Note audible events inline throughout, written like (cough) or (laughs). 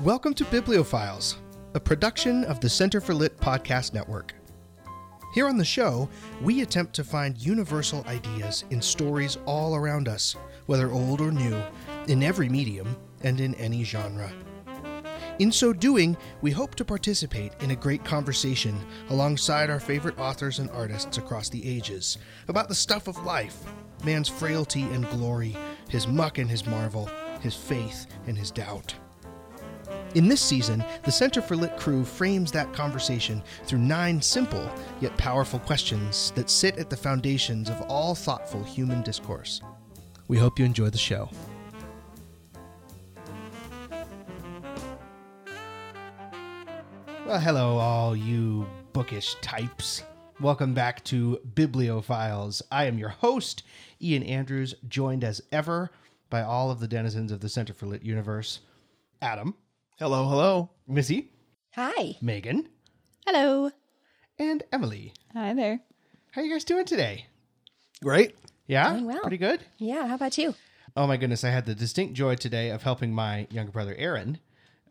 Welcome to Bibliophiles, a production of the Center for Lit Podcast Network. Here on the show, we attempt to find universal ideas in stories all around us, whether old or new, in every medium and in any genre. In so doing, we hope to participate in a great conversation alongside our favorite authors and artists across the ages about the stuff of life man's frailty and glory, his muck and his marvel, his faith and his doubt. In this season, the Center for Lit crew frames that conversation through nine simple yet powerful questions that sit at the foundations of all thoughtful human discourse. We hope you enjoy the show. Well, hello, all you bookish types. Welcome back to Bibliophiles. I am your host, Ian Andrews, joined as ever by all of the denizens of the Center for Lit universe Adam, Hello, hello. Missy, Hi. Megan, Hello. and Emily. Hi there. How you guys doing today? Great. Yeah? Doing well. Pretty good? Yeah, how about you? Oh my goodness, I had the distinct joy today of helping my younger brother Aaron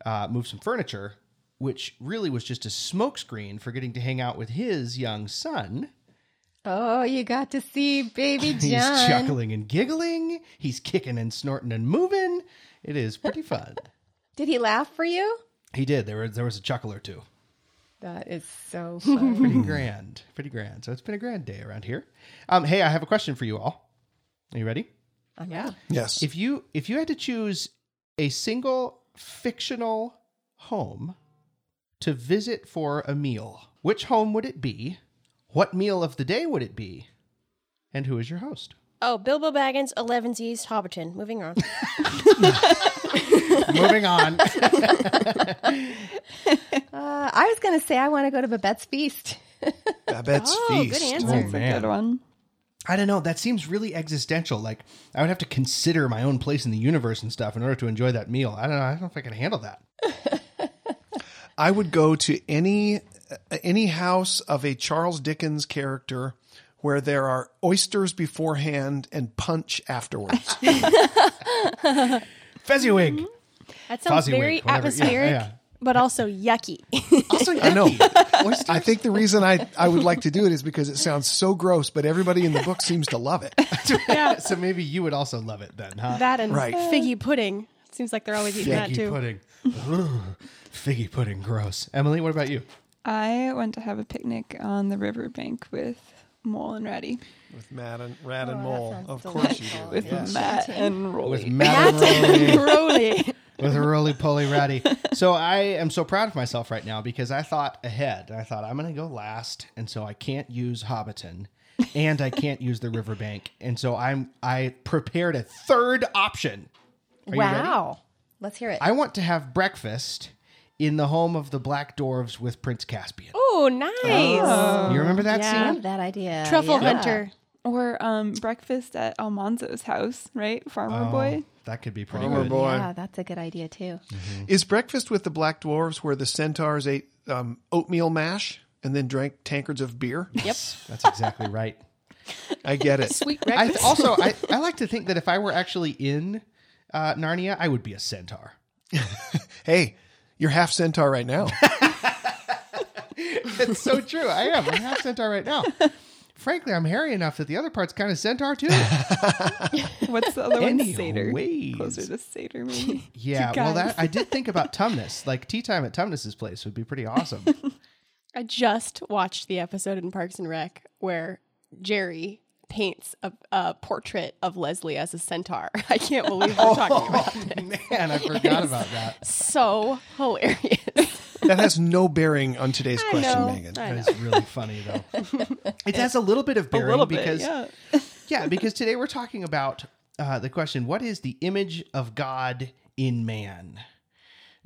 uh, move some furniture, which really was just a smokescreen for getting to hang out with his young son. Oh, you got to see baby (laughs) John. He's chuckling and giggling. He's kicking and snorting and moving. It is pretty fun. Did he laugh for you? he did. There was there was a chuckle or two. That is so fun. Pretty grand. Pretty grand. So it's been a grand day around here. Um, hey, I have a question for you all. Are you ready? Oh, yeah. Yes. If you if you had to choose a single fictional home to visit for a meal, which home would it be? What meal of the day would it be? And who is your host? Oh, Bilbo Baggins, Elevensies, Hobbiton. Moving on. (laughs) (laughs) Moving on. (laughs) Uh, I was going to say I want to go to Babette's Feast. Babette's (laughs) Oh, good Feast. answer. Oh, That's a good one. I don't know. That seems really existential. Like I would have to consider my own place in the universe and stuff in order to enjoy that meal. I don't know. I don't know if I can handle that. (laughs) I would go to any uh, any house of a Charles Dickens character where there are oysters beforehand and punch afterwards. Fezziwig. That sounds Fozziewig, very whatever. Atmospheric, yeah. but also yucky. (laughs) Also, I know. Oysters? I think the reason I, I would like to do it is because it sounds so gross, but everybody in the book seems to love it. (laughs) yeah, so maybe you would also love it then, huh? that and Right. figgy pudding. Seems like they're always eating that too. Figgy too. pudding. Ugh. Figgy pudding, gross. Emily, what about you? I went to have a picnic on the riverbank with Mole and Ratty. With Matt and Rat and Oh, Mole. Of course you do. With Yes. Matt and Rolly. With Matt and Rolly. Rolly. With a roly poly ratty. So I am so proud of myself right now because I thought ahead. I thought I'm going to go last, and so I can't use Hobbiton, and I can't use the riverbank, and so I'm I prepared a third option. Are you ready? wow. Let's hear it. I want to have breakfast in the home of the Black Dwarves with Prince Caspian. Oh, nice. You remember that Yeah. love scene? that idea. Truffle Yeah. hunter. Or um, breakfast at Almanzo's house, right? Farmer Oh, Boy. that could be pretty Farmer good. boy. Yeah, that's a good idea too. Is breakfast with the Black Dwarves where the centaurs ate um, oatmeal mash and then drank tankards of beer? Yep. (laughs) That's exactly right. I get it. Sweet I breakfast. th- also I, (laughs) I like to think that if I were actually in uh, Narnia, I would be a centaur. (laughs) Hey, you're half centaur right now. It's so true. I am. I'm half centaur right now. Frankly, I'm hairy enough that the other part's kind of centaur too. (laughs) What's the other one? Anyways. Satyr. Closer to Satyr, maybe. (laughs) Yeah, well, that I did think about Tumnus. Like tea time at Tumnus's place would be pretty awesome. (laughs) I just watched the episode in Parks and Rec where Jerry paints a, a portrait of Leslie as a centaur. I can't believe we're talking oh, about it. Man, I forgot about that. So hilarious. That has no bearing on today's I question, know. Megan. I That is really funny though. (laughs) It has a little bit of bearing little because yeah. (laughs) yeah, because today we're talking about uh, the question: What is the image of God in man?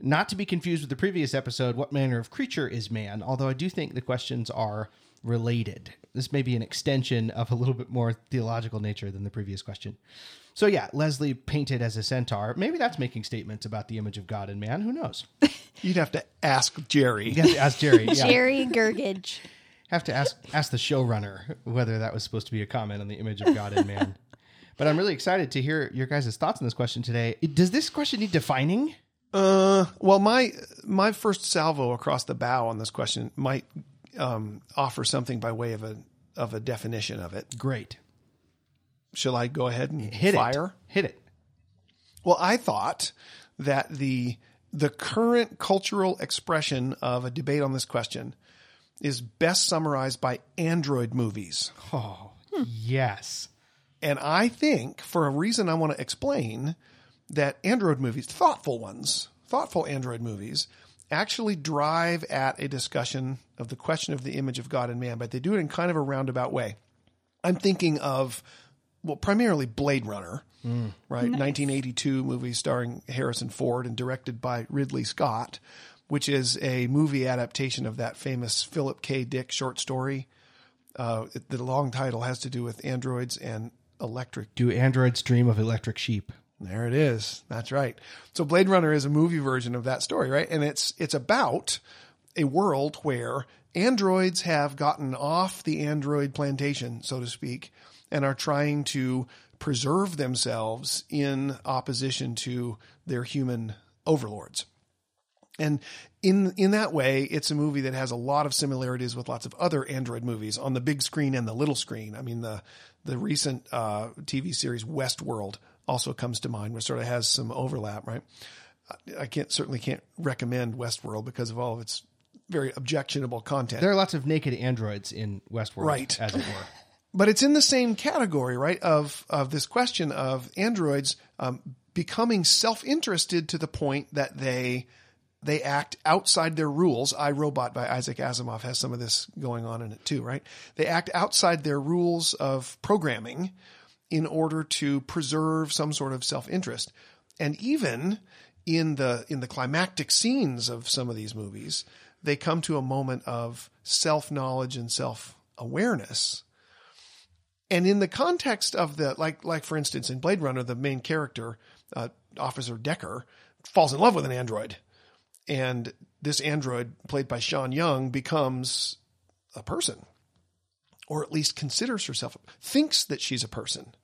Not to be confused with the previous episode, what manner of creature is man? Although I do think the questions are related. This may be an extension of a little bit more theological nature than the previous question. So, yeah, Leslie painted as a centaur. Maybe that's making statements about the image of God in man. Who knows? (laughs) You'd have to ask Jerry. You have to ask Jerry. Yeah. Jerry Gergich. Have to ask ask the showrunner whether that was supposed to be a comment on the image of God in man. (laughs) But I'm really excited to hear your guys' thoughts on this question today. Does this question need defining? Uh, well, my my first salvo across the bow on this question might um, offer something by way of a of a definition of it. Great. Shall I go ahead and Hit fire? it. Hit it. Well, I thought that the the current cultural expression of a debate on this question is best summarized by android movies. Oh, yes. And I think, for a reason I want to explain, that Android movies, thoughtful ones, thoughtful Android movies, actually drive at a discussion of the question of the image of God in man, but they do it in kind of a roundabout way. I'm thinking of, well, primarily Blade Runner, right? 1982 movie starring Harrison Ford and directed by Ridley Scott, which is a movie adaptation of that famous Philip K. Dick short story. Uh, the long title has to do with androids and electric Do androids dream of electric sheep? There it is. That's right. So Blade Runner is a movie version of that story, right? And it's it's about a world where androids have gotten off the android plantation, so to speak, and are trying to preserve themselves in opposition to their human overlords. And in in that way, it's a movie that has a lot of similarities with lots of other Android movies on the big screen and the little screen. I mean, the the recent uh, TV series Westworld also comes to mind, which sort of has some overlap, right? I can't certainly can't recommend Westworld because of all of its very objectionable content. There are lots of naked androids in Westworld, Right. as it were. (laughs) but it's in the same category, right? Of of this question of androids um, becoming self interested to the point that they they act outside their rules. I Robot by Isaac Asimov has some of this going on in it too, right? They act outside their rules of programming in order to preserve some sort of self interest, and even in the in the climactic scenes of some of these movies, they come to a moment of self knowledge and self awareness and in the context of the like like for instance in blade runner the main character uh, officer Deckard falls in love with an android. And this android played by sean young becomes a person or at least considers herself thinks that she's a person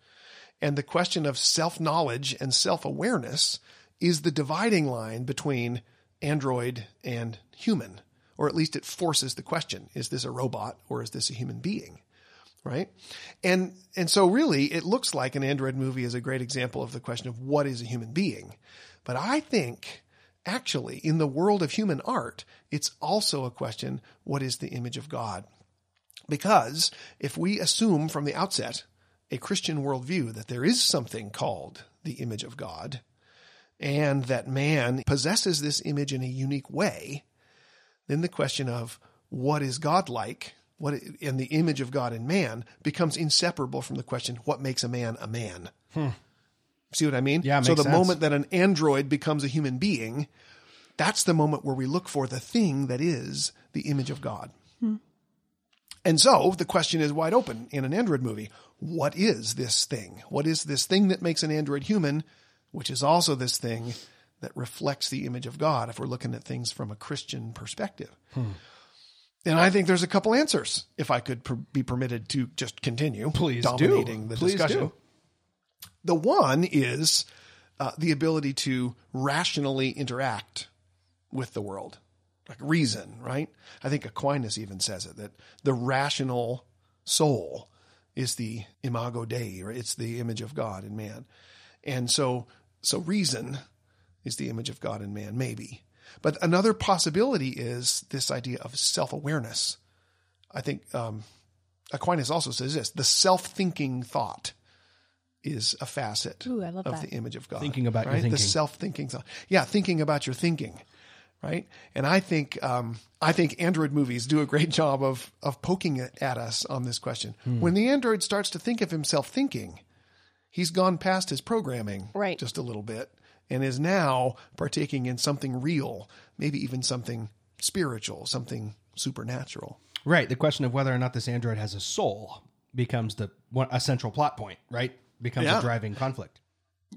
and the question of self-knowledge and self-awareness is the dividing line between android and human or at least it forces the question is this a robot or is this a human being right? And and so really it looks like an Android movie is a great example of the question of what is a human being. But I think actually in the world of human art, it's also a question what is the image of God? Because if we assume from the outset a Christian worldview that there is something called the image of God, and that man possesses this image in a unique way, then the question of what is God like, what and the image of God in man becomes inseparable from the question what makes a man a man. See what I mean? Hmm. Yeah, so the sense. moment that an android becomes a human being, that's the moment where we look for the thing that is the image of God. And so the question is wide open in an Android movie. What is this thing? What is this thing that makes an Android human, which is also this thing that reflects the image of God if we're looking at things from a Christian perspective? And I think there's a couple answers if I could per- be permitted to just continue Please do. dominating the Please discussion. do. The one is uh, the ability to rationally interact with the world, like reason, right? I think Aquinas even says it that the rational soul is the imago Dei, or it's the image of God in man. And so, so reason is the image of God in man, maybe. But another possibility is this idea of self awareness. I think um, Aquinas also says this the self thinking thought is a facet Ooh, I love of that. the image of God. Thinking about your right? The self thinking thought. Yeah, thinking about your thinking. Right. And I think um, I think Android movies do a great (laughs) job of of poking it at us on this question. Hmm. When the Android starts to think of himself thinking, he's gone past his programming Right. just a little bit and is now partaking in something real, maybe even something spiritual, something supernatural. Right. The question of whether or not this android has a soul becomes the a central plot point. Right. Becomes Yeah. a driving conflict.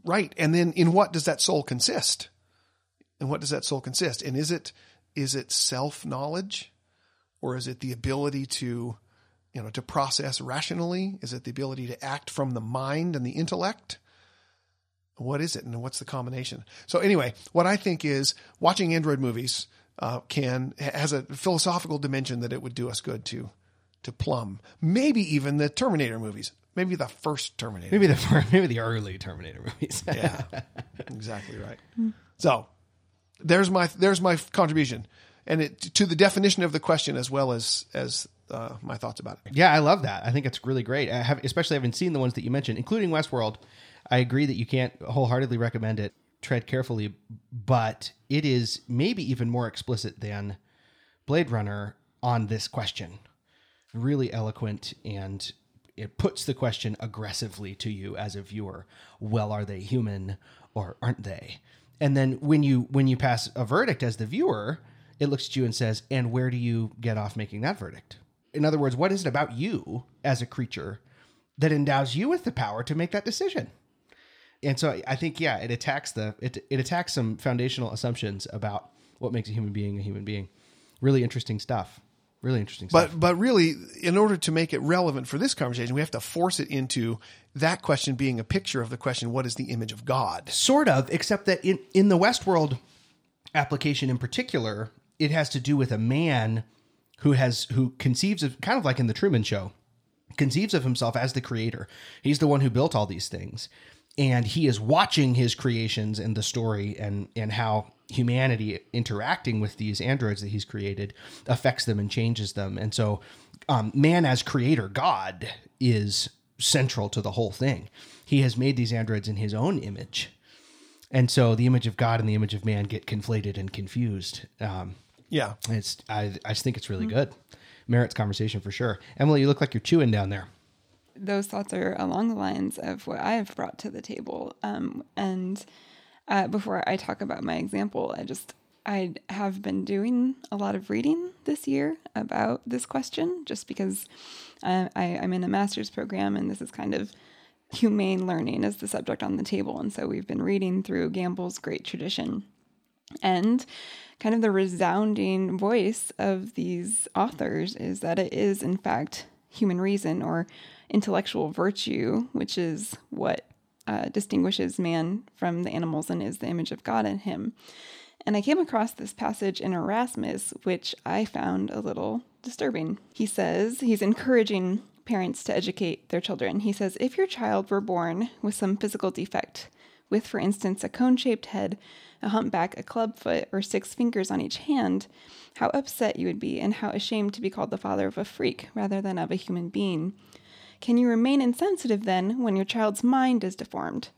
Right. And then in what does that soul consist? And what does that soul consist? And is it is it self-knowledge or is it the ability to you know to process rationally? Is it the ability to act from the mind and the intellect? what is it and what's the combination? So anyway, what I think is watching Android movies uh, can has a philosophical dimension that it would do us good to to plumb. Maybe even the Terminator movies. Maybe the first Terminator. Maybe the (laughs) maybe the early Terminator movies. Yeah, (laughs) exactly right. So there's my there's my contribution, and it to the definition of the question as well as as uh, my thoughts about it. Yeah, I love that. I think it's really great. I have, especially having seen the ones that you mentioned, including Westworld. I agree that you can't wholeheartedly recommend it. Tread carefully, but it is maybe even more explicit than Blade Runner on this question. Really eloquent and it puts the question aggressively to you as a viewer. Well, are they human or aren't they? And then when you when you pass a verdict as the viewer, it looks at you and says, "And where do you get off making that verdict?" In other words, what is it about you as a creature that endows you with the power to make that decision? And so I think yeah, it attacks the it it attacks some foundational assumptions about what makes a human being a human being. Really interesting stuff. Really interesting stuff. But but really, in order to make it relevant for this conversation, we have to force it into that question being a picture of the question: What is the image of God? Sort of, except that in, in the Westworld application in particular, it has to do with a man who has who conceives of kind of like in the Truman Show, conceives of himself as the creator. He's the one who built all these things, and he is watching his creations and the story and and how humanity interacting with these androids that he's created affects them and changes them. And so, um, man as creator, God is central to the whole thing. He has made these androids in his own image. And so the image of God and the image of man get conflated and confused. Um, Yeah, it's I, I just think it's really good. Merits conversation for sure. Emily, you look like you're chewing down there. those thoughts are along the lines of what I've brought to the table. Um, and uh, before I talk about my example, I just I have been doing a lot of reading this year about this question, just because uh, I, I'm in a master's program, and this is kind of humane learning as the subject on the table. And so we've been reading through Gamble's Great Tradition, and kind of the resounding voice of these authors is that it is, in fact, human reason or intellectual virtue, which is what uh, distinguishes man from the animals and is the image of God in him. And I came across this passage in Erasmus, which I found a little disturbing. He says he's encouraging parents to educate their children. He says, if your child were born with some physical defect, with, for instance, a cone shaped head, a humpback, a club foot, or six fingers on each hand, how upset you would be and how ashamed to be called the father of a freak rather than of a human being. Can you remain insensitive then when your child's mind is deformed?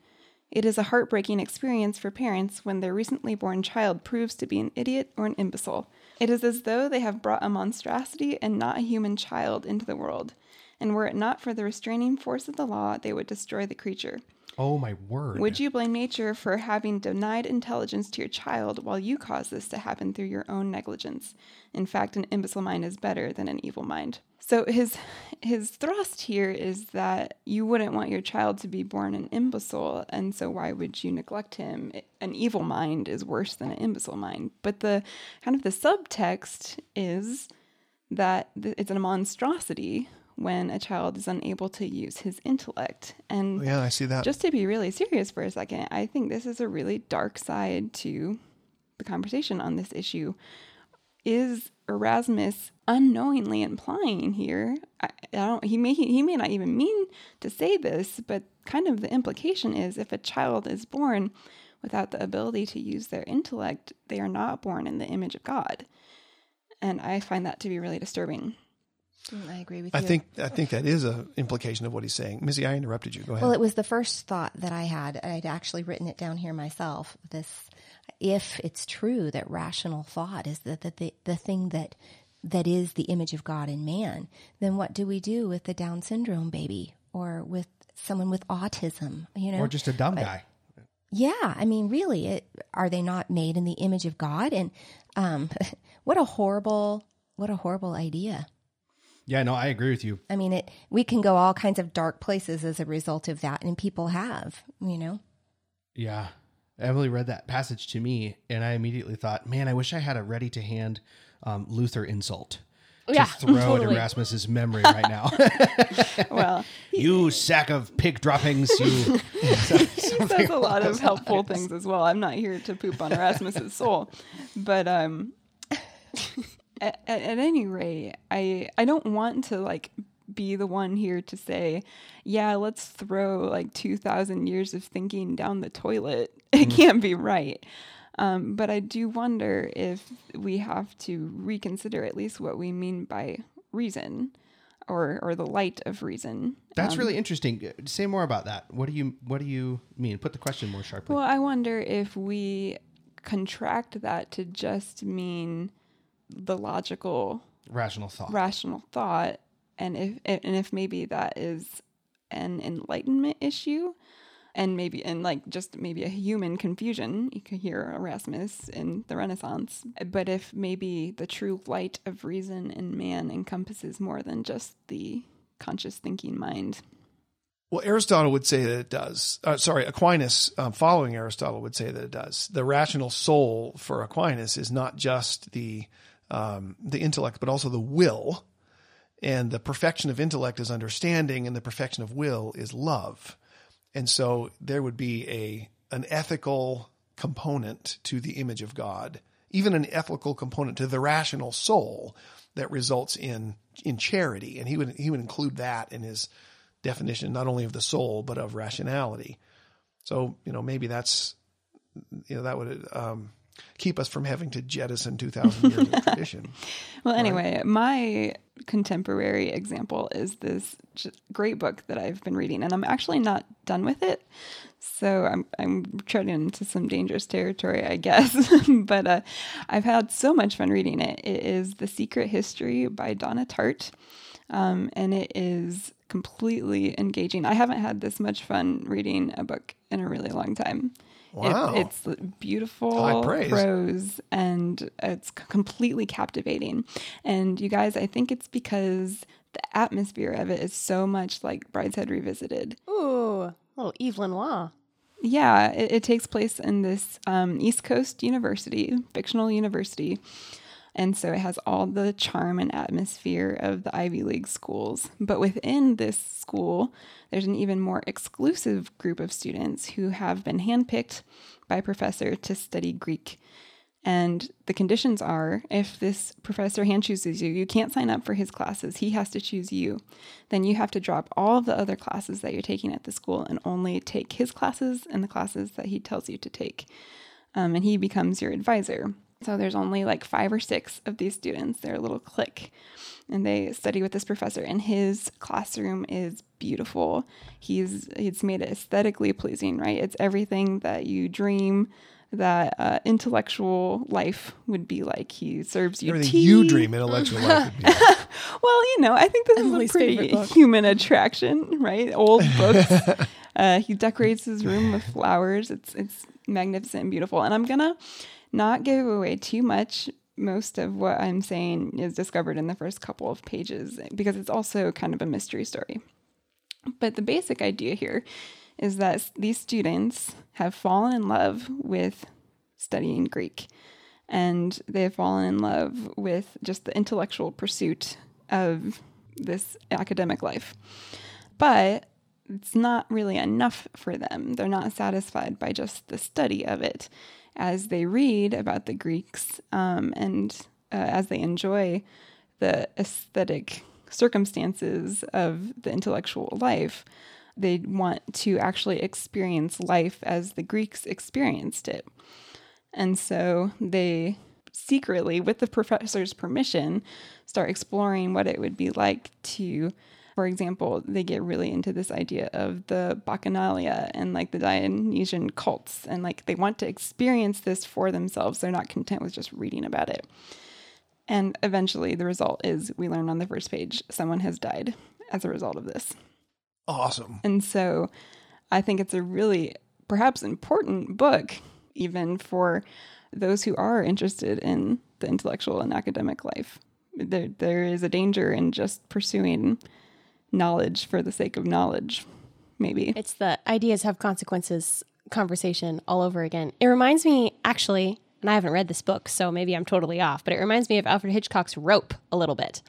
It is a heartbreaking experience for parents when their recently born child proves to be an idiot or an imbecile. It is as though they have brought a monstrosity and not a human child into the world, and were it not for the restraining force of the law, they would destroy the creature. Oh my word. Would you blame nature for having denied intelligence to your child while you cause this to happen through your own negligence? In fact, an imbecile mind is better than an evil mind. So his his thrust here is that you wouldn't want your child to be born an imbecile, and so why would you neglect him? An evil mind is worse than an imbecile mind. But the kind of the subtext is that it's a monstrosity when a child is unable to use his intellect. And oh, yeah, I see that. just to be really serious for a second, I think this is a really dark side to the conversation on this issue. Is Erasmus unknowingly implying here? I, I don't. He may he may not even mean to say this, but kind of the implication is if a child is born without the ability to use their intellect, they are not born in the image of God, and I find that to be really disturbing. I agree with I you. think I think that is a implication of what he's saying. Missy, I interrupted you. Go ahead. Well, it was the first thought that I had. I'd actually written it down here myself. This, if it's true that rational thought is the the, the, the thing that that is the image of God in man, then what do we do with the Down syndrome baby or with someone with autism? You know, or just a dumb guy. yeah, I mean, really, it, are they not made in the image of God? And um, (laughs) what a horrible, what a horrible idea. Yeah, no, I agree with you. I mean, it. We can go all kinds of dark places as a result of that, and people have, you know. Yeah. Emily read that passage to me, and I immediately thought, man, I wish I had a ready to hand um, Luther insult. Yeah, to (laughs) throw totally. at Erasmus's memory right now. (laughs) Well, you sack of pig droppings. You. (laughs) he says a lot of helpful things as well. I'm not here to poop on Erasmus's soul, but um, at, at, any rate, I I don't want to like be the one here to say, yeah, let's throw like two thousand years of thinking down the toilet. (laughs) It mm-hmm. can't be right. Um, but I do wonder if we have to reconsider at least what we mean by reason, or or the light of reason. That's um, really interesting. Uh, say more about that. What do you What do you mean? Put the question more sharply. Well, I wonder if we contract that to just mean the logical, Rational thought. rational thought, and if and if maybe that is an enlightenment issue, and maybe and like just maybe a human confusion. You could hear Erasmus in the Renaissance, but if maybe the true light of reason in man encompasses more than just the conscious thinking mind. Well, Aristotle would say that it does. Uh, sorry, Aquinas, um, following Aristotle, would say that it does. The rational soul for Aquinas is not just the um, the intellect, but also the will. And the perfection of intellect is understanding, and the perfection of will is love. And so there would be a an ethical component to the image of God, even an ethical component to the rational soul that results in in charity. And he would he would include that in his definition not only of the soul but of rationality. So you know maybe that's you know that would um, keep us from having to jettison two thousand years of (laughs) tradition. Well, anyway, my contemporary example is this great book that I've been reading, and I'm actually not done with it. So I'm I'm treading into some dangerous territory, I guess. (laughs) but uh, I've had so much fun reading it. It is The Secret History by Donna Tartt, um, and it is completely engaging. I haven't had this much fun reading a book in a really long time. It- Wow. it's beautiful prose and it's completely captivating. And you guys, I think it's because the atmosphere of it is so much like Brideshead Revisited. Ooh, little Evelyn Waugh. Yeah, it, it takes place in this um, East Coast university, fictional university. And so it has all the charm and atmosphere of the Ivy League schools. But within this school, there's an even more exclusive group of students who have been handpicked by a professor to study Greek. And the conditions are if this professor hand chooses you, you can't sign up for his classes. He has to choose you. Then you have to drop all of the other classes that you're taking at the school and only take his classes and the classes that he tells you to take. Um, and he becomes your advisor. So there's only like five or six of these students. They're a little clique. And they study with this professor, and his classroom is beautiful. He's he's made it aesthetically pleasing, right? It's everything that you dream that uh, intellectual life would be like. He serves you Everything tea. you dream intellectual life would be. like. (laughs) Well, you know, I think this Emily's is a pretty human attraction, right? Old books. (laughs) uh, he decorates his room with flowers. It's it's magnificent and beautiful. And I'm gonna not give away too much. Most of what I'm saying is discovered in the first couple of pages because it's also kind of a mystery story. But the basic idea here is that these students have fallen in love with studying Greek and they've fallen in love with just the intellectual pursuit of this academic life. But it's not really enough for them. They're not satisfied by just the study of it. As they read about the Greeks um, and uh, as they enjoy the aesthetic circumstances of the intellectual life, they want to actually experience life as the Greeks experienced it. And so they secretly, with the professor's permission, start exploring what it would be like to, for example, they get really into this idea of the Bacchanalia and like the Dionysian cults. And like they want to experience this for themselves. They're not content with just reading about it. And eventually, the result is we learn on the first page someone has died as a result of this. Awesome. And so I think it's a really perhaps important book, even for those who are interested in the intellectual and academic life. There, there is a danger in just pursuing knowledge for the sake of knowledge, maybe. It's the ideas have consequences conversation all over again. It reminds me, actually, and I haven't read this book, so maybe I'm totally off, but it reminds me of Alfred Hitchcock's Rope a little bit,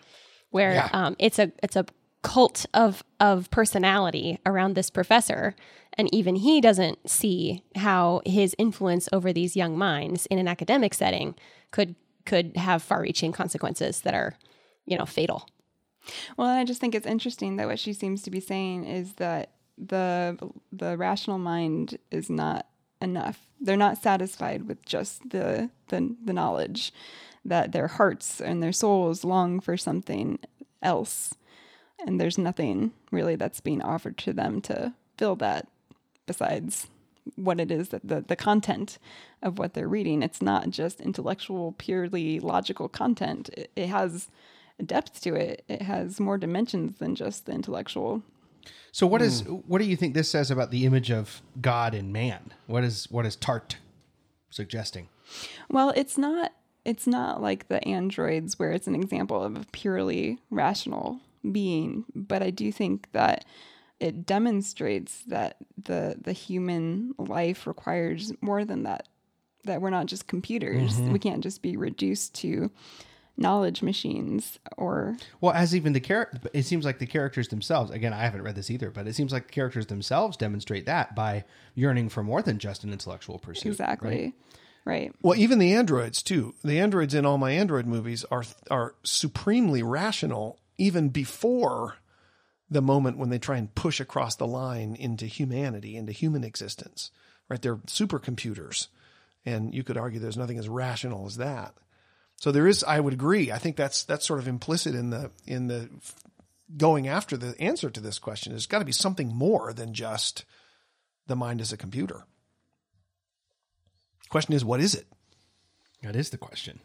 where Yeah. um, it's a it's a cult of of personality around this professor, and even he doesn't see how his influence over these young minds in an academic setting could could have far-reaching consequences that are, you know, fatal. Well, I just think it's interesting that what she seems to be saying is that the the rational mind is not enough. They're not satisfied with just the the, the knowledge that their hearts and their souls long for something else. And there's nothing really that's being offered to them to fill that besides what it is that the, the content of what they're reading. It's not just intellectual, purely logical content. It, it has depth to it. It has more dimensions than just the intellectual. So what is hmm. what do you think this says about the image of God in man? What is what is Tartt suggesting? Well, it's not it's not like the androids where it's an example of a purely rational being, but I do think that it demonstrates that the the human life requires more than that. That we're not just computers. Mm-hmm. We can't just be reduced to knowledge machines or Well, as even the character, it seems like the characters themselves. Again, I haven't read this either, but it seems like the characters themselves demonstrate that by yearning for more than just an intellectual pursuit. exactly right. Well, even the androids too. The androids in all my android movies are are supremely rational even before the moment when they try and push across the line into humanity, into human existence. Right? They're supercomputers. And you could argue there's nothing as rational as that. So there is I would agree. I think that's that's sort of implicit in the in the going after the answer to this question. There's got to be something more than just the mind as a computer. Question is, what is it? That is the question.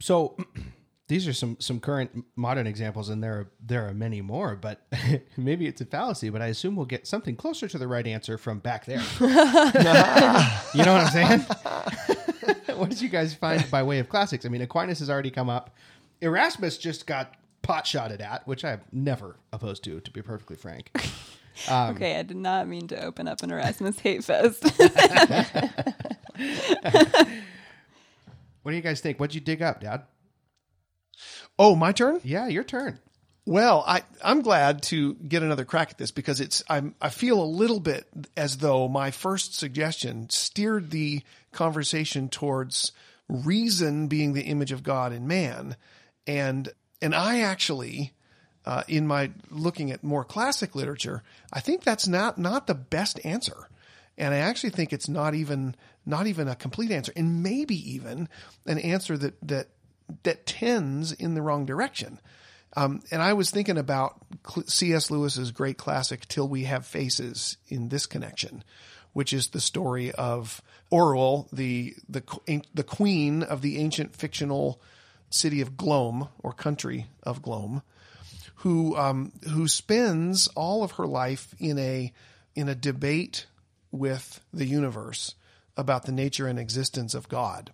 So (clears throat) these are some some current modern examples, and there are there are many more. But (laughs) maybe it's a fallacy. But I assume we'll get something closer to the right answer from back there. (laughs) you know what I'm saying? (laughs) what did you guys find by way of classics? I mean, Aquinas has already come up. Erasmus just got pot shotted at, which I'm never opposed to, to be perfectly frank. Um, okay, I did not mean to open up an Erasmus hate fest. What do you guys think? What'd you dig up, Dad? Oh, my turn? Yeah, your turn. Well, I, I'm glad to get another crack at this because it's I'm I feel a little bit as though my first suggestion steered the conversation towards reason being the image of God in man, and and I actually, uh, in my looking at more classic literature, I think that's not not the best answer, and I actually think it's not even not even a complete answer, and maybe even an answer that that that tends in the wrong direction. Um, and I was thinking about C.S. Lewis's great classic "Till We Have Faces" in this connection, which is the story of Orual, the the the queen of the ancient fictional city of Glome or country of Glome, who um, who spends all of her life in a in a debate with the universe about the nature and existence of God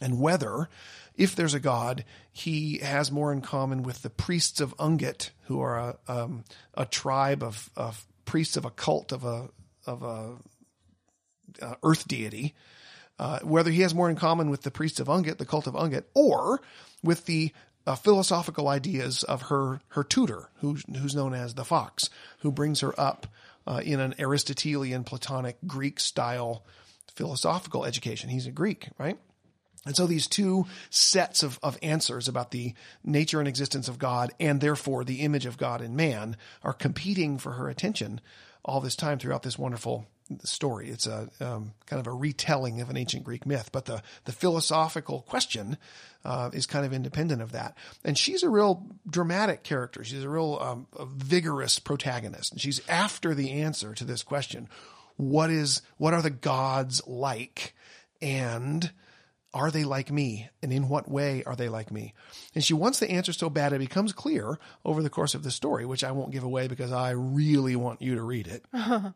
and whether, if there's a God, he has more in common with the priests of Ungit, who are a, um, a tribe of, of priests of a cult of a of a uh, earth deity, uh, whether he has more in common with the priests of Ungit, the cult of Ungit, or with the uh, philosophical ideas of her her tutor, who's who's known as the fox, who brings her up uh, in an Aristotelian, Platonic, Greek style philosophical education. He's a Greek, right? And so these two sets of, of answers about the nature and existence of God and therefore the image of God in man are competing for her attention all this time throughout this wonderful story. It's a um, kind of a retelling of an ancient Greek myth, but the, the philosophical question uh, is kind of independent of that. And she's a real dramatic character. She's a real um, a vigorous protagonist. And she's after the answer to this question. What is, what are the gods like? And are they like me? And in what way are they like me? And she wants the answer so bad it becomes clear over the course of the story, which I won't give away because I really want you to read it. (laughs)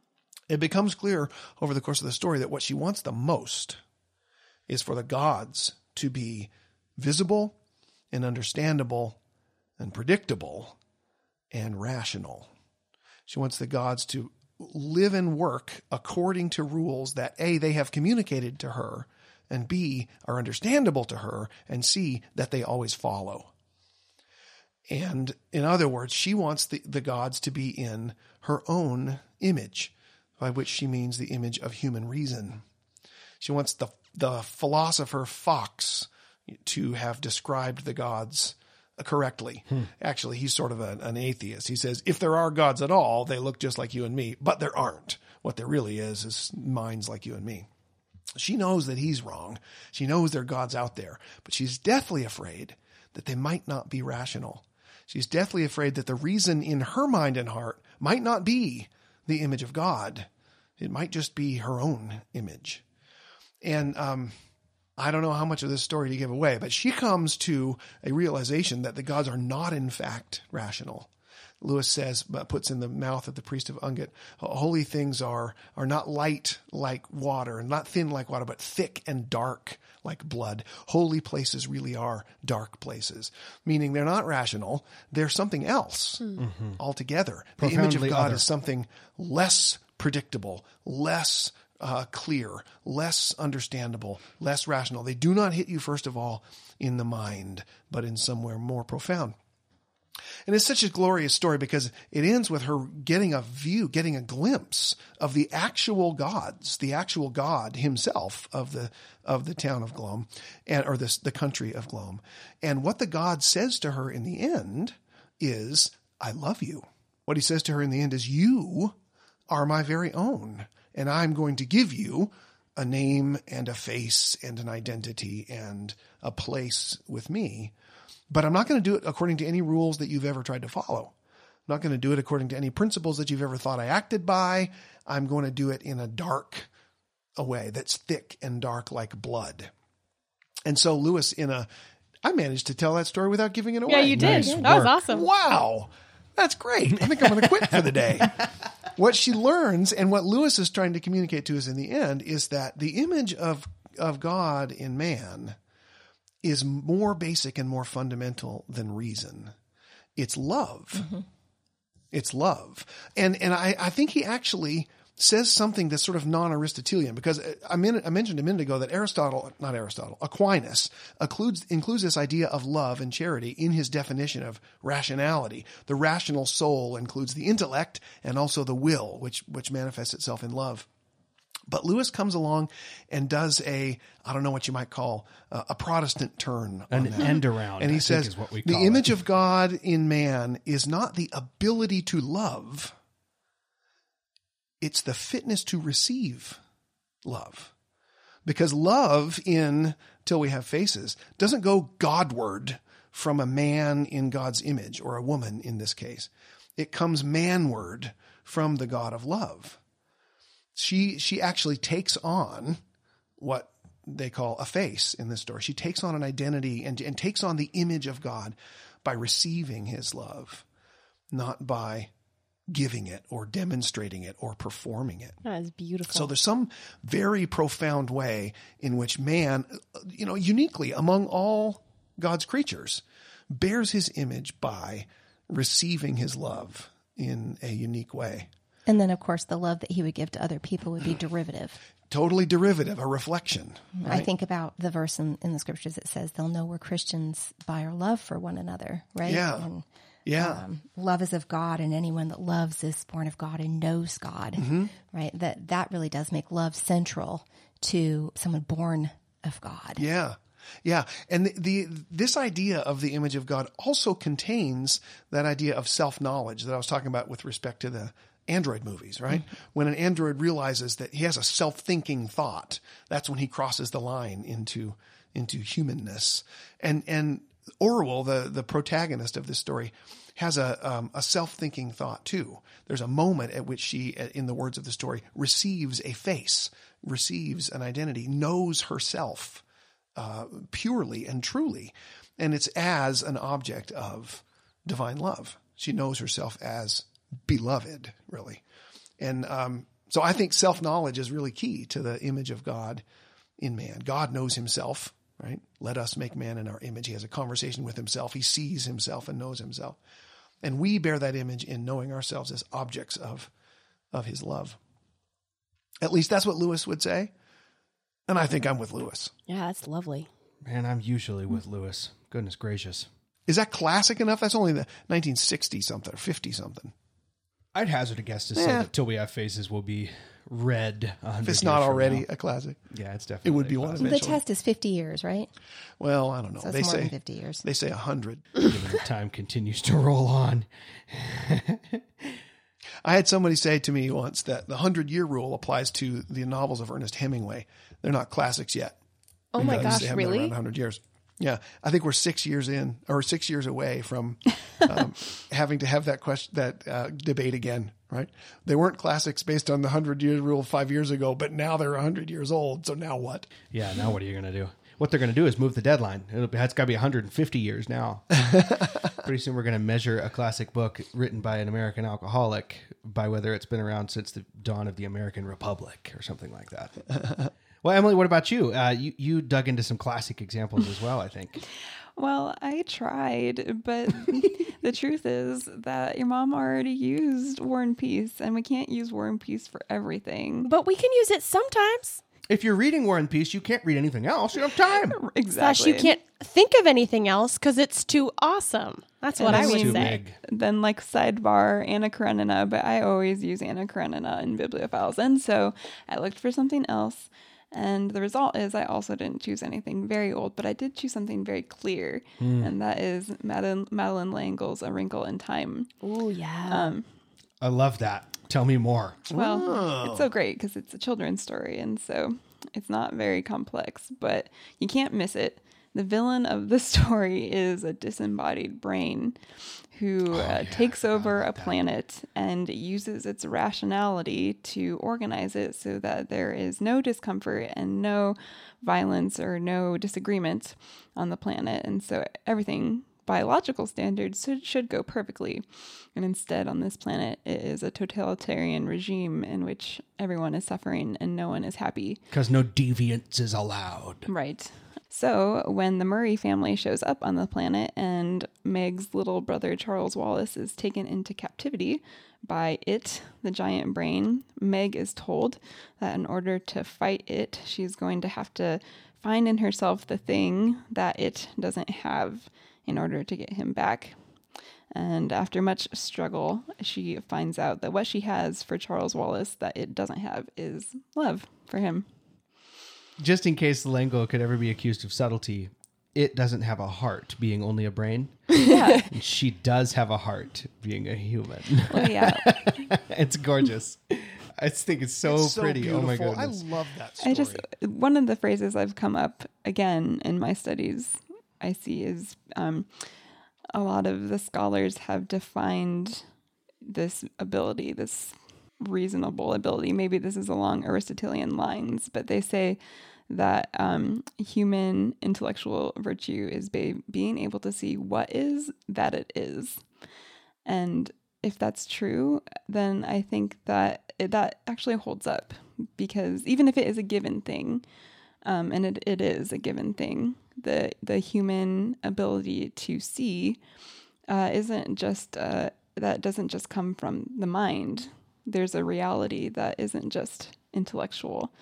it becomes clear over the course of the story that what she wants the most is for the gods to be visible and understandable and predictable and rational. She wants the gods to live and work according to rules that A, they have communicated to her and B, are understandable to her, and C, that they always follow. And in other words, she wants the, the gods to be in her own image, by which she means the image of human reason. She wants the, the philosopher Fox to have described the gods correctly. Hmm. Actually, he's sort of a, an atheist. He says, if there are gods at all, they look just like you and me, but there aren't. What there really is, is minds like you and me. She knows that he's wrong. She knows there are gods out there, but she's deathly afraid that they might not be rational. She's deathly afraid that the reason in her mind and heart might not be the image of God. It might just be her own image. And um, I don't know how much of this story to give away, but she comes to a realization that the gods are not, in fact, rational. Lewis says, but puts in the mouth of the priest of Ungit, holy things are, are not light like water and not thin like water, but thick and dark like blood. Holy places really are dark places, meaning they're not rational. They're something else altogether. The image of God other. is something less predictable, less uh, clear, less understandable, less rational. They do not hit you, first of all, in the mind, but in somewhere more profound. And it's such a glorious story because it ends with her getting a view, getting a glimpse of the actual gods, the actual God himself of the of the town of Glome, and or the the country of Glome. And what the God says to her in the end is, "I love you." What he says to her in the end is, "You are my very own, and I'm going to give you a name and a face and an identity and a place with me." But I'm not going to do it according to any rules that you've ever tried to follow. I'm not going to do it according to any principles that you've ever thought I acted by. I'm going to do it in a dark a way that's thick and dark like blood. And so Lewis in a I managed to tell that story without giving it away. Yeah, you did. Nice that was awesome. Wow. That's great. I think I'm going to quit for the day. (laughs) what she learns and what Lewis is trying to communicate to us in the end is that the image of, of God in man is more basic and more fundamental than reason. It's love. Mm-hmm. It's love. And, and I, I think he actually says something that's sort of non-Aristotelian because uh, I, men- I mentioned a minute ago that Aristotle, not Aristotle, Aquinas includes, includes this idea of love and charity in his definition of rationality. The rational soul includes the intellect and also the will, which, which manifests itself in love. But Lewis comes along and does a, I don't know what you might call uh, a Protestant turn on An end around. And he I says, is what we the image it. of God in man is not the ability to love, it's the fitness to receive love. Because love in Till We Have Faces doesn't go Godward from a man in God's image or a woman in this case. It comes manward from the God of love. She, she actually takes on what they call a face in this story. She takes on an identity and, and takes on the image of God by receiving his love, not by giving it or demonstrating it or performing it. That is beautiful. So there's some very profound way in which man, you know, uniquely among all God's creatures, bears his image by receiving his love in a unique way. And then, of course, the love that he would give to other people would be derivative. Totally derivative, a reflection. I think about the verse in, in the scriptures that says they'll know we're Christians by our love for one another, right? Yeah. And Yeah. um, love is of God, and anyone that loves is born of God and knows God, right? That that really does make love central to someone born of God. Yeah. Yeah. And the, the this idea of the image of God also contains that idea of self-knowledge that I was talking about with respect to the android movies, right? When an android realizes that he has a self-thinking thought, that's when he crosses the line into into humanness. And and Orual, the the protagonist of this story, has a um, a self-thinking thought too. There's a moment at which she, in the words of the story, receives a face, receives an identity, knows herself uh, purely and truly. And it's as an object of divine love. She knows herself as beloved, really. And um, so I think self knowledge is really key to the image of God in man. God knows himself, right? Let us make man in our image. He has a conversation with himself, he sees himself and knows himself. And we bear that image in knowing ourselves as objects of, of his love. At least that's what Lewis would say. And I think I'm with Lewis. Yeah, that's lovely. Man, I'm usually with Lewis. Goodness gracious. Is that classic enough? That's only the 1960 something or 50 something. I'd hazard a guess to say Yeah. that Till We Have Faces will be read a hundred If it's years not from already now. a classic. Yeah, it's definitely. It would be a one classic. eventually. The test is 50 years, right? Well, I don't know. So it's they more say than 50 years. they say 100. (laughs) Given the time continues to roll on. (laughs) I had somebody say to me once that the 100 year rule applies to the novels of Ernest Hemingway. They're not classics yet. Oh my because gosh, they haven't been really? 100 years. Yeah, I think we're six years in, or six years away from um, (laughs) having to have that question, that uh, debate again. Right? They weren't classics based on the hundred year rule five years ago, but now they're hundred years old. So now what? Yeah, now what are you going to do? What they're going to do is move the deadline. It'll, be- it's got to be 150 years now. (laughs) Pretty soon we're going to measure a classic book written by an American alcoholic by whether it's been around since the dawn of the American Republic or something like that. (laughs) well, Emily, what about you? Uh, you you dug into some classic examples as well, I think. (laughs) Well, I tried, but (laughs) the truth is that your mom already used War and Peace, and we can't use War and Peace for everything. But we can use it sometimes. If you're reading War and Peace, you can't read anything else. You don't have time. Slash, (laughs) Exactly. you can't think of anything else because it's too awesome. That's what And I I would say. big. Then like sidebar Anna Karenina, but I always use Anna Karenina in bibliophiles, and so I looked for something else. And the result is I also didn't choose anything very old, but I did choose something very clear, and that is Madeleine, Madeleine L'Engle's A Wrinkle in Time. Oh yeah. Um, I love that. Tell me more. Well, it's so great because it's a children's story, and so it's not very complex, but you can't miss it. The villain of the (laughs) story is a disembodied brain who uh, takes over a planet and uses its rationality to organize it so that there is no discomfort and no violence or no disagreement on the planet. And so everything biological standards should, should go perfectly. And instead, on this planet, it is a totalitarian regime in which everyone is suffering and no one is happy. Because no deviance is allowed. Right. So, when the Murray family shows up on the planet and Meg's little brother Charles Wallace is taken into captivity by it, the giant brain, Meg is told that in order to fight it, she's going to have to find in herself the thing that it doesn't have in order to get him back. And after much struggle, she finds out that what she has for Charles Wallace that it doesn't have is love for him. Just in case L'Engle could ever be accused of subtlety, it doesn't have a heart, being only a brain. Yeah. (laughs) She does have a heart, being a human. well, yeah. (laughs) it's gorgeous. I think it's so, It's so pretty. Oh my beautiful. goodness. I love that story. I just one of the phrases I've come up again in my studies I see is um, a lot of the scholars have defined this ability, this reasonable ability. Maybe this is along Aristotelian lines, but they say that um, human intellectual virtue is be- being able to see what is that it is, and if that's true, then I think that it, that actually holds up because even if it is a given thing, um, and it, it is a given thing, the the human ability to see uh, isn't just uh, that doesn't just come from the mind. There's a reality that isn't just intellectual.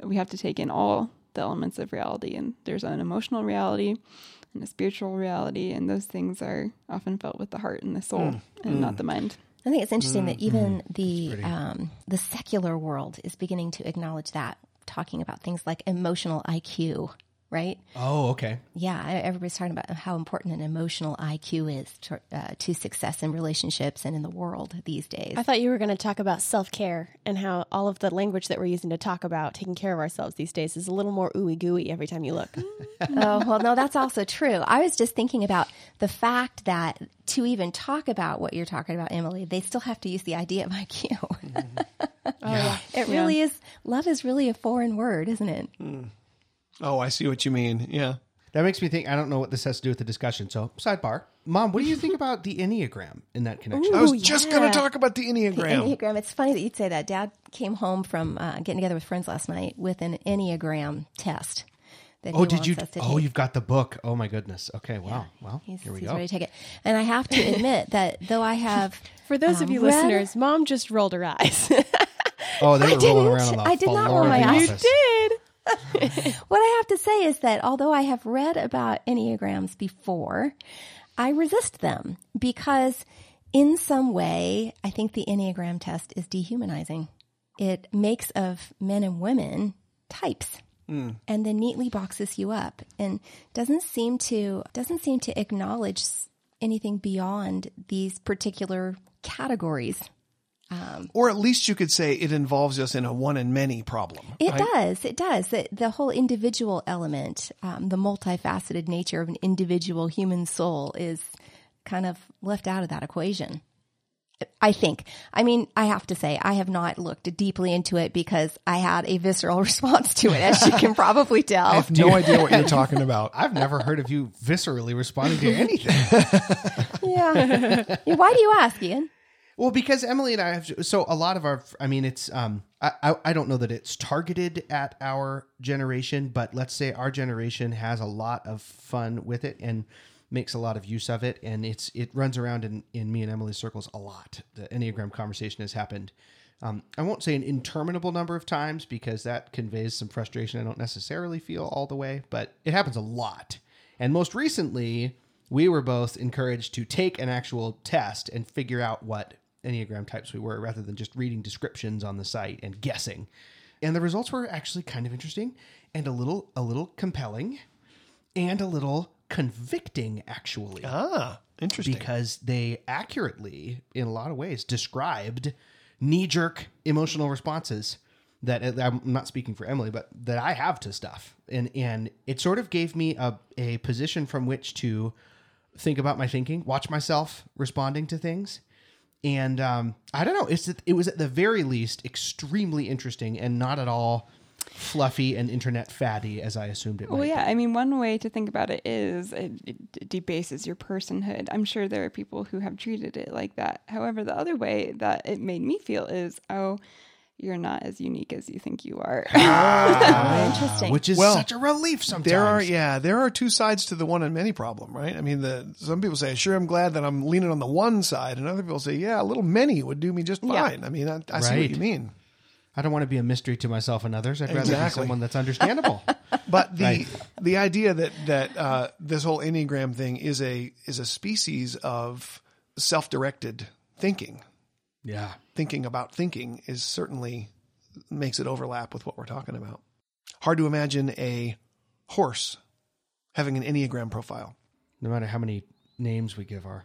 We have to take in all the elements of reality, and there's an emotional reality and a spiritual reality, and those things are often felt with the heart and the soul, and not the mind. I think it's interesting that even the um, the secular world is beginning to acknowledge that, talking about things like emotional IQ, right? Oh, okay. Yeah, everybody's talking about how important an emotional IQ is to, uh, to success in relationships and in the world these days. I thought you were going to talk about self care and how all of the language that we're using to talk about taking care of ourselves these days is a little more ooey gooey every time you look. (laughs) oh, well, no, that's also true. I was just thinking about the fact that to even talk about what you're talking about, Emily, they still have to use the idea of IQ. (laughs) yeah. it really is, love is really a foreign word, isn't it? Oh, I see what you mean. Yeah. That makes me think. I don't know what this has to do with the discussion. So, sidebar. Mom, what do you think about the Enneagram in that connection? I was Ooh, just going to talk about the The Enneagram. Enneagram. It's funny that you'd say that. Dad came home from uh, getting together with friends last night with an Enneagram test. That oh, did you? Oh, take. you've got the book. Oh my goodness. Okay. Wow. Well, He's, here we he's go. ready to take it. And I have to (laughs) admit that though I have For those of Um, you read- listeners, mom just rolled her eyes. Oh, they (laughs) I were rolling didn't. around on the I did not roll my eyes. You Did. (laughs) what I have to say is that although I have read about Enneagrams before, I resist them because in some way, I think the Enneagram test is dehumanizing. It makes of men and women types hmm. and then neatly boxes you up and doesn't seem to doesn't seem to acknowledge anything beyond these particular categories. Or at least you could say it involves us in a one and many problem. It right? does. It does. The, the whole individual element, um, the multifaceted nature of an individual human soul is kind of left out of that equation. I think. I mean, I have to say, I have not looked deeply into it because I had a visceral (laughs) response to it, as you can probably (laughs) tell. I have no idea what you're talking about. I've never heard of you viscerally responding to anything. (laughs) yeah. Why do you ask, Ian? Well, because Emily and I have so a lot of our, I mean, it's um, I I, don't know that it's targeted at our generation, but let's say our generation has a lot of fun with it and makes a lot of use of it, and it's it runs around in in me and Emily's circles a lot. The Enneagram conversation has happened. Um, I won't say an interminable number of times because that conveys some frustration I don't necessarily feel all the way, but it happens a lot. And most recently, we were both encouraged to take an actual test and figure out what Enneagram types we were rather than just reading descriptions on the site and guessing. And the results were actually kind of interesting and a little a little compelling and a little convicting actually Ah, interesting. because they accurately in a lot of ways described knee-jerk emotional responses that I'm not speaking for Emily, but that I have to stuff. And and it sort of gave me a, a position from which to think about my thinking, watch myself responding to things. And um, I don't know, it's it was at the very least extremely interesting and not at all fluffy and internet fatty as I assumed it Well, yeah. I mean, one way to think about it is it, it debases your personhood. I'm sure there are people who have treated it like that. However, the other way that it made me feel is, oh, you're not as unique as you think you are. Oh, (laughs) interesting. Which is Well, such a relief sometimes. There are, yeah, there are two sides to the one and many problem, right? I mean, the some people say, "Sure, I'm glad that I'm leaning on the one side," and other people say, "Yeah, a little many would do me just Yeah. fine." I mean, I, I see what you mean. I don't want to be a mystery to myself and others. I'd rather be someone that's understandable. (laughs) But the Right. the idea that that uh, this whole enneagram thing is a is a species of self directed thinking, yeah. thinking about thinking, is certainly makes it overlap with what we're talking about. Hard to imagine a horse having an enneagram profile. No matter how many names we give our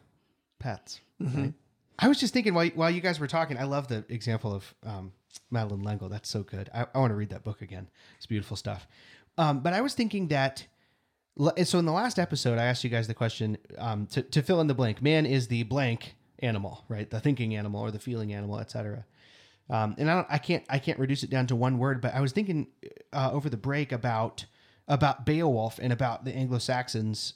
pets. Right? I was just thinking while, while you guys were talking, I love the example of um, Madeleine L'Engle. That's so good. I, I want to read that book again. It's beautiful stuff. Um, but I was thinking that. So in the last episode, I asked you guys the question um, to, to fill in the blank. Man is the blank animal, right? The thinking animal or the feeling animal, etc. Um, and I don't, I can't, I can't reduce it down to one word. But I was thinking uh, over the break about about Beowulf and about the Anglo Saxons,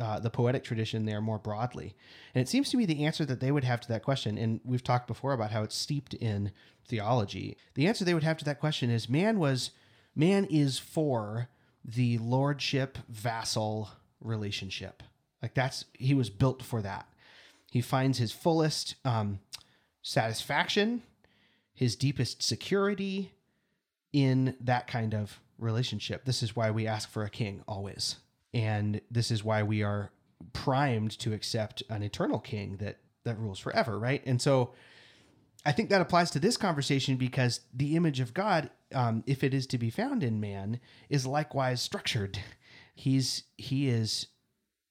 uh, the poetic tradition there more broadly. And it seems to me the answer that they would have to that question, and we've talked before about how it's steeped in theology. The answer they would have to that question is man was man is for the lordship vassal relationship. Like that's he was built for that. He finds his fullest um, satisfaction, his deepest security in that kind of relationship. This is why we ask for a king always. And this is why we are primed to accept an eternal king that that rules forever, right? And so I think that applies to this conversation because the image of God, um, if it is to be found in man, is likewise structured. (laughs) He's he is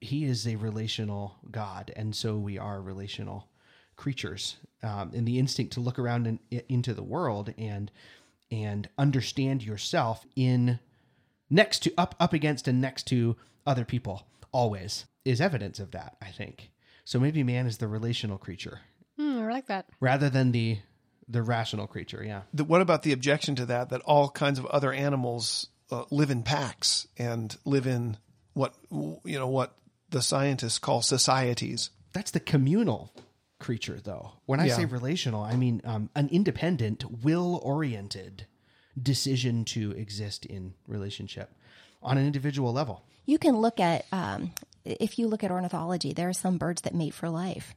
he is a relational God, and so we are relational creatures. Um, and the instinct to look around in, into the world and and understand yourself in next to up up against and next to other people always is evidence of that. I think so. Maybe man is the relational creature Hmm, I like that. rather than the the rational creature. Yeah. The, what about the objection to that? That all kinds of other animals uh, live in packs and live in what you know what the scientists call societies. That's the communal creature, though. When I Yeah. say relational, I mean um, an independent, will oriented decision to exist in relationship on an individual level. You can look at, um, if you look at ornithology, there are some birds that mate for life,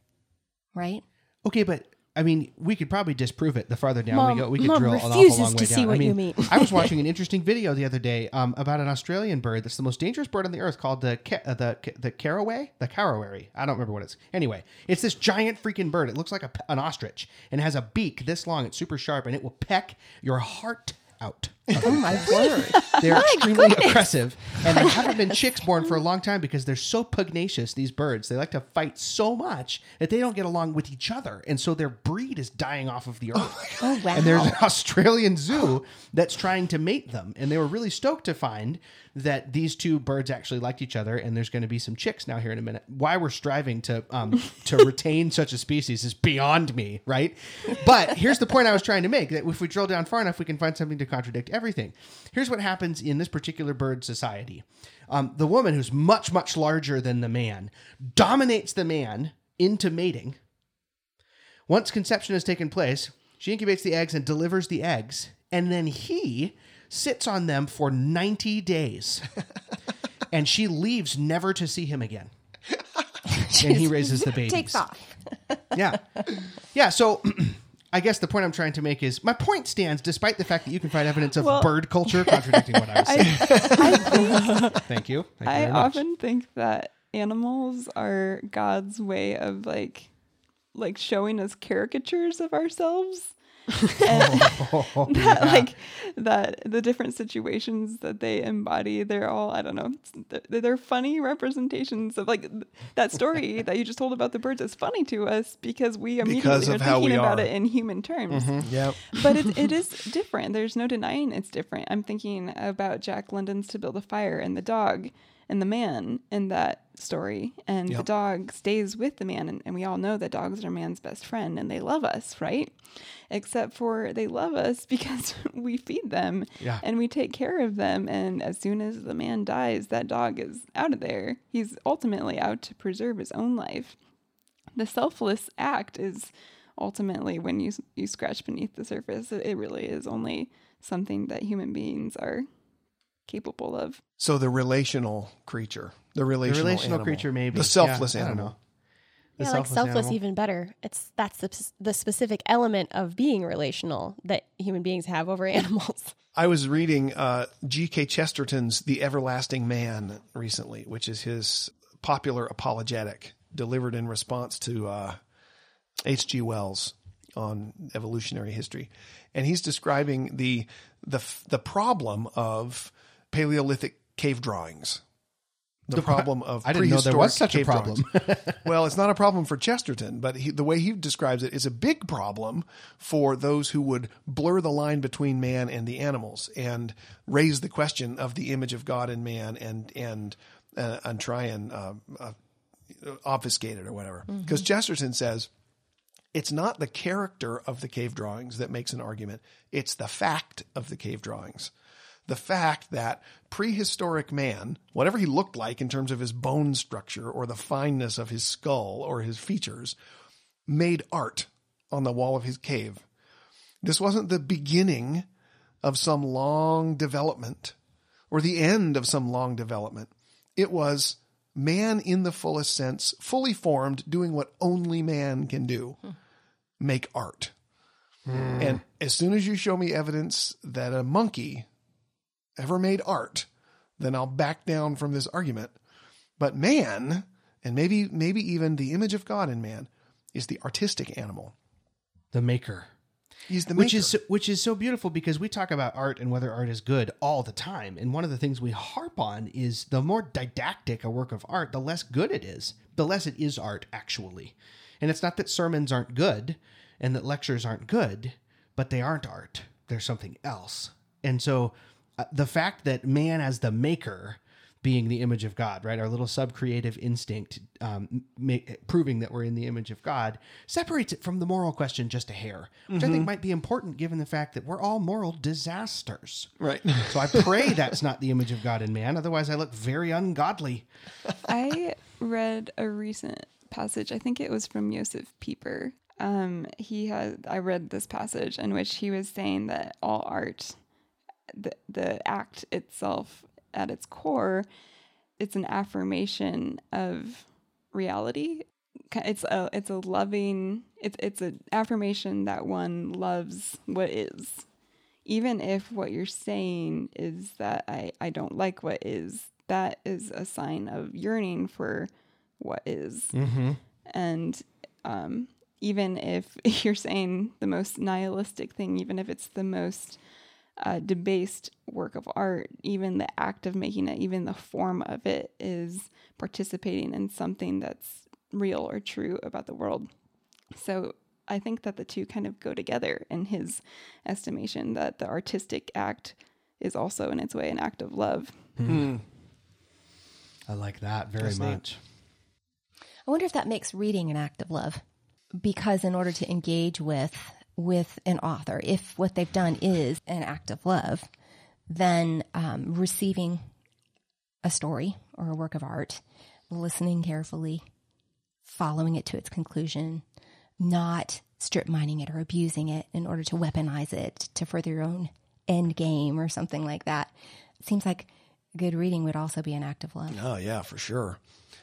right? Okay, but I mean, we could probably disprove it. The farther down Mom- we go, we could Mom drill an awful long way to down. see I mean, you mean. I was (laughs) watching an interesting video the other day um, about an Australian bird that's the most dangerous bird on the earth, called the ca- uh, the the caraway, the caraway. I don't remember what it's. Anyway, it's this giant freaking bird. It looks like a, an ostrich and has a beak this long. It's super sharp, and it will peck your heart out. Oh (laughs) my word. They're extremely aggressive, and there haven't been (laughs) chicks born for a long time because they're so pugnacious. These birds, they like to fight so much that they don't get along with each other, and so their breed is dying off of the earth. Oh wow. And there's an Australian (gasps) zoo that's trying to mate them, and they were really stoked to find that these two birds actually liked each other, and there's going to be some chicks now here in a minute. Why we're striving to um, to (laughs) retain such a species is beyond me, right? But here's the point I was trying to make: that if we drill down far enough, we can find something to contradict everything. Here's what happens in this particular bird society: um, the woman, who's much much larger than the man, dominates the man into mating. Once conception has taken place, she incubates the eggs and delivers the eggs, and then he sits on them for 90 days. (laughs) and she leaves never to see him again. (laughs) and he raises the babies. (laughs) takes off. Yeah. Yeah, so (clears throat) I guess the point I'm trying to make is my point stands despite the fact that you can find evidence of Well- bird culture contradicting what I (laughs) was saying. (laughs) Thank you. Thank you I very much. often think that animals are God's way of like like showing us caricatures of ourselves. And (laughs) that like that the different situations that they embody they're all i don't know, they're, they're funny representations of like th- that story (laughs) that you just told about the birds is funny to us because we immediately Because are of thinking about are. it in human terms Yep. but it, it (laughs) is different. There's no denying it's different. I'm thinking about Jack London's To Build a Fire and the dog and the man in that story. And the dog stays with the man. And, and we all know that dogs are man's best friend and they love us, right? Except for they love us (laughs) because we feed them Yeah. and we take care of them. And as soon as the man dies, that dog is out of there. He's ultimately out to preserve his own life the selfless act is ultimately when you you scratch beneath the surface it really is only something that human beings are capable of So the relational creature, the The relational, relational animal, creature, maybe. the selfless Yeah, animal. know. The yeah, like selfless animal. even better. It's that's the, the specific element of being relational that human beings have over (laughs) animals. I was reading uh, G.K. Chesterton's The Everlasting Man recently, which is his popular apologetic delivered in response to uh, H.G. Wells on evolutionary history, and he's describing the the the problem of Paleolithic cave drawings. The, problem of I didn't know there was such a problem. (laughs) well, it's not a problem for Chesterton, but he, the way he describes it is a big problem for those who would blur the line between man and the animals and raise the question of the image of God in man and and uh, and try and uh, uh, obfuscate it or whatever. Because Chesterton says it's not the character of the cave drawings that makes an argument; it's the fact of the cave drawings the fact that prehistoric man, whatever he looked like in terms of his bone structure or the fineness of his skull or his features, made art on the wall of his cave. This wasn't the beginning of some long development or the end of some long development. It was man in the fullest sense, fully formed, doing what only man can do make art. Hmm. And as soon as you show me evidence that a monkey ever made art, then I'll back down from this argument. But man, and maybe maybe even the image of God in man, is the artistic animal. the maker. He's the which maker. is which is so beautiful because we talk about art and whether art is good all the time and one of the things we harp on is the more didactic a work of art the less good it is the less it is art actually and it's not that sermons aren't good and that lectures aren't good but they aren't art they're something else and so uh, the fact that man as the maker being the image of God, right? Our little sub-creative instinct, um, ma- proving that we're in the image of God, separates it from the moral question just a hair, which I think might be important given the fact that we're all moral disasters. right. (laughs) So I pray (laughs) that's not the image of God in man. Otherwise, I look very ungodly. I read a recent passage. I think it was from Josef Pieper. Um, he had I read this passage in which he was saying that all art, the the act itself at its core, it's an affirmation of reality. it's a it's a loving it's it's an affirmation that one loves what is even if what you're saying is that I, I don't like what is that is a sign of yearning for what is. Mm-hmm. and um, even if (laughs) you're saying the most nihilistic thing even if it's the most uh, debased work of art even the act of making it even the form of it is participating in something that's real or true about the world so I think that the two kind of go together in his estimation, that the artistic act is also in its way an act of love. Hmm. I like that very That's neat. much. I wonder if that makes reading an act of love, because in order to engage with with an author, if what they've done is an act of love, then um, receiving a story or a work of art, listening carefully, following it to its conclusion, not strip mining it or abusing it in order to weaponize it to further your own end game or something like that. It seems like good reading would also be an act of love. Oh yeah, for sure.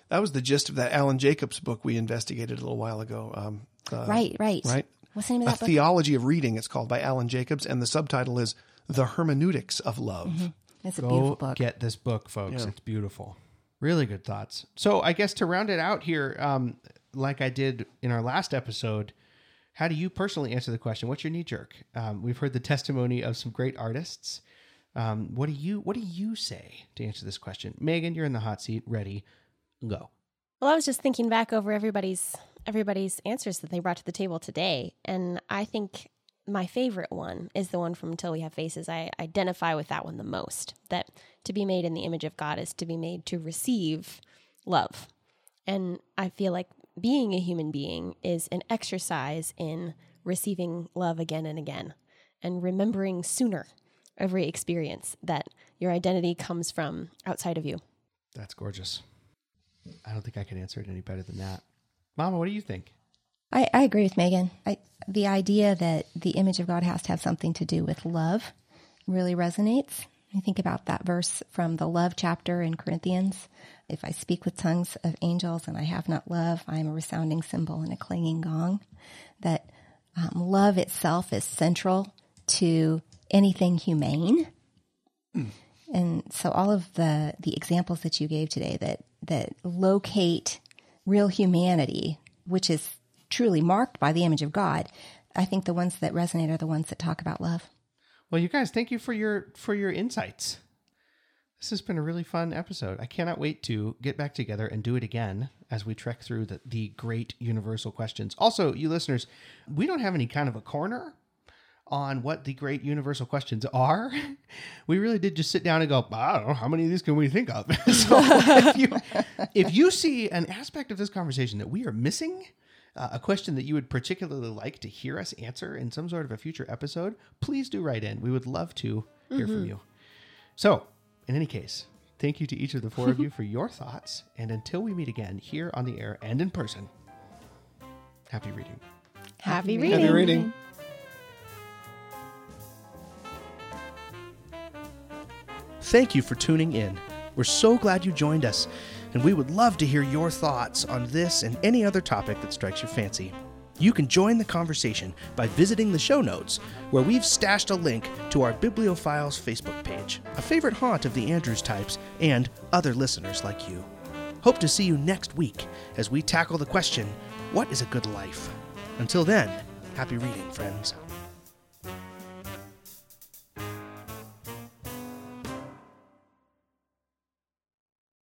That was the gist of that Alan Jacobs book we investigated a little while ago. Um, uh, right, right. right. What's the name of A book? theology of reading. It's called by Alan Jacobs, and the subtitle is "The Hermeneutics of Love." It's a Go beautiful book. get this book, folks. Yeah. It's beautiful. Really good thoughts. So I guess to round it out here, um, like I did in our last episode, how do you personally answer the question? What's your knee jerk? Um, we've heard the testimony of some great artists. Um, what do you What do you say to answer this question, Megan? You're in the hot seat. Ready? Go. Well, I was just thinking back over everybody's everybody's answers that they brought to the table today, and I think my favorite one is the one from Until We Have Faces. I identify with that one the most. That to be made in the image of God is to be made to receive love, and I feel like being a human being is an exercise in receiving love again and again, and remembering sooner every experience that your identity comes from outside of you. That's gorgeous. I don't think I can answer it any better than that. Mama, what do you think? I, I agree with Megan. I, the idea that the image of God has to have something to do with love really resonates. I think about that verse from the love chapter in Corinthians. If I speak with tongues of angels and I have not love, I am a resounding cymbal and a clanging gong. That um, love itself is central to anything humane. And so all of the the examples that you gave today that that locate real humanity, which is truly marked by the image of God, I think the ones that resonate are the ones that talk about love. Well, you guys, thank you for your for your insights. This has been a really fun episode. I cannot wait to get back together and do it again as we trek through the, the great universal questions. Also, you listeners, we don't have any kind of a corner on what the great universal questions are. (laughs) We really did just sit down and go, I don't know, how many of these can we think of? (laughs) so if you, if you see an aspect of this conversation that we are missing, uh, a question that you would particularly like to hear us answer in some sort of a future episode, please do write in. We would love to hear from you. So, in any case, thank you to each of the four of you (laughs) for your thoughts. And until we meet again here on the air and in person, happy reading. Happy reading. Happy reading. Thank you for tuning in. We're so glad you joined us, and we would love to hear your thoughts on this and any other topic that strikes your fancy. You can join the conversation by visiting the show notes, where we've stashed a link to our Bibliophiles Facebook page, a favorite haunt of the Andrews types and other listeners like you. Hope to see you next week as we tackle the question what is a good life? Until then, happy reading, friends.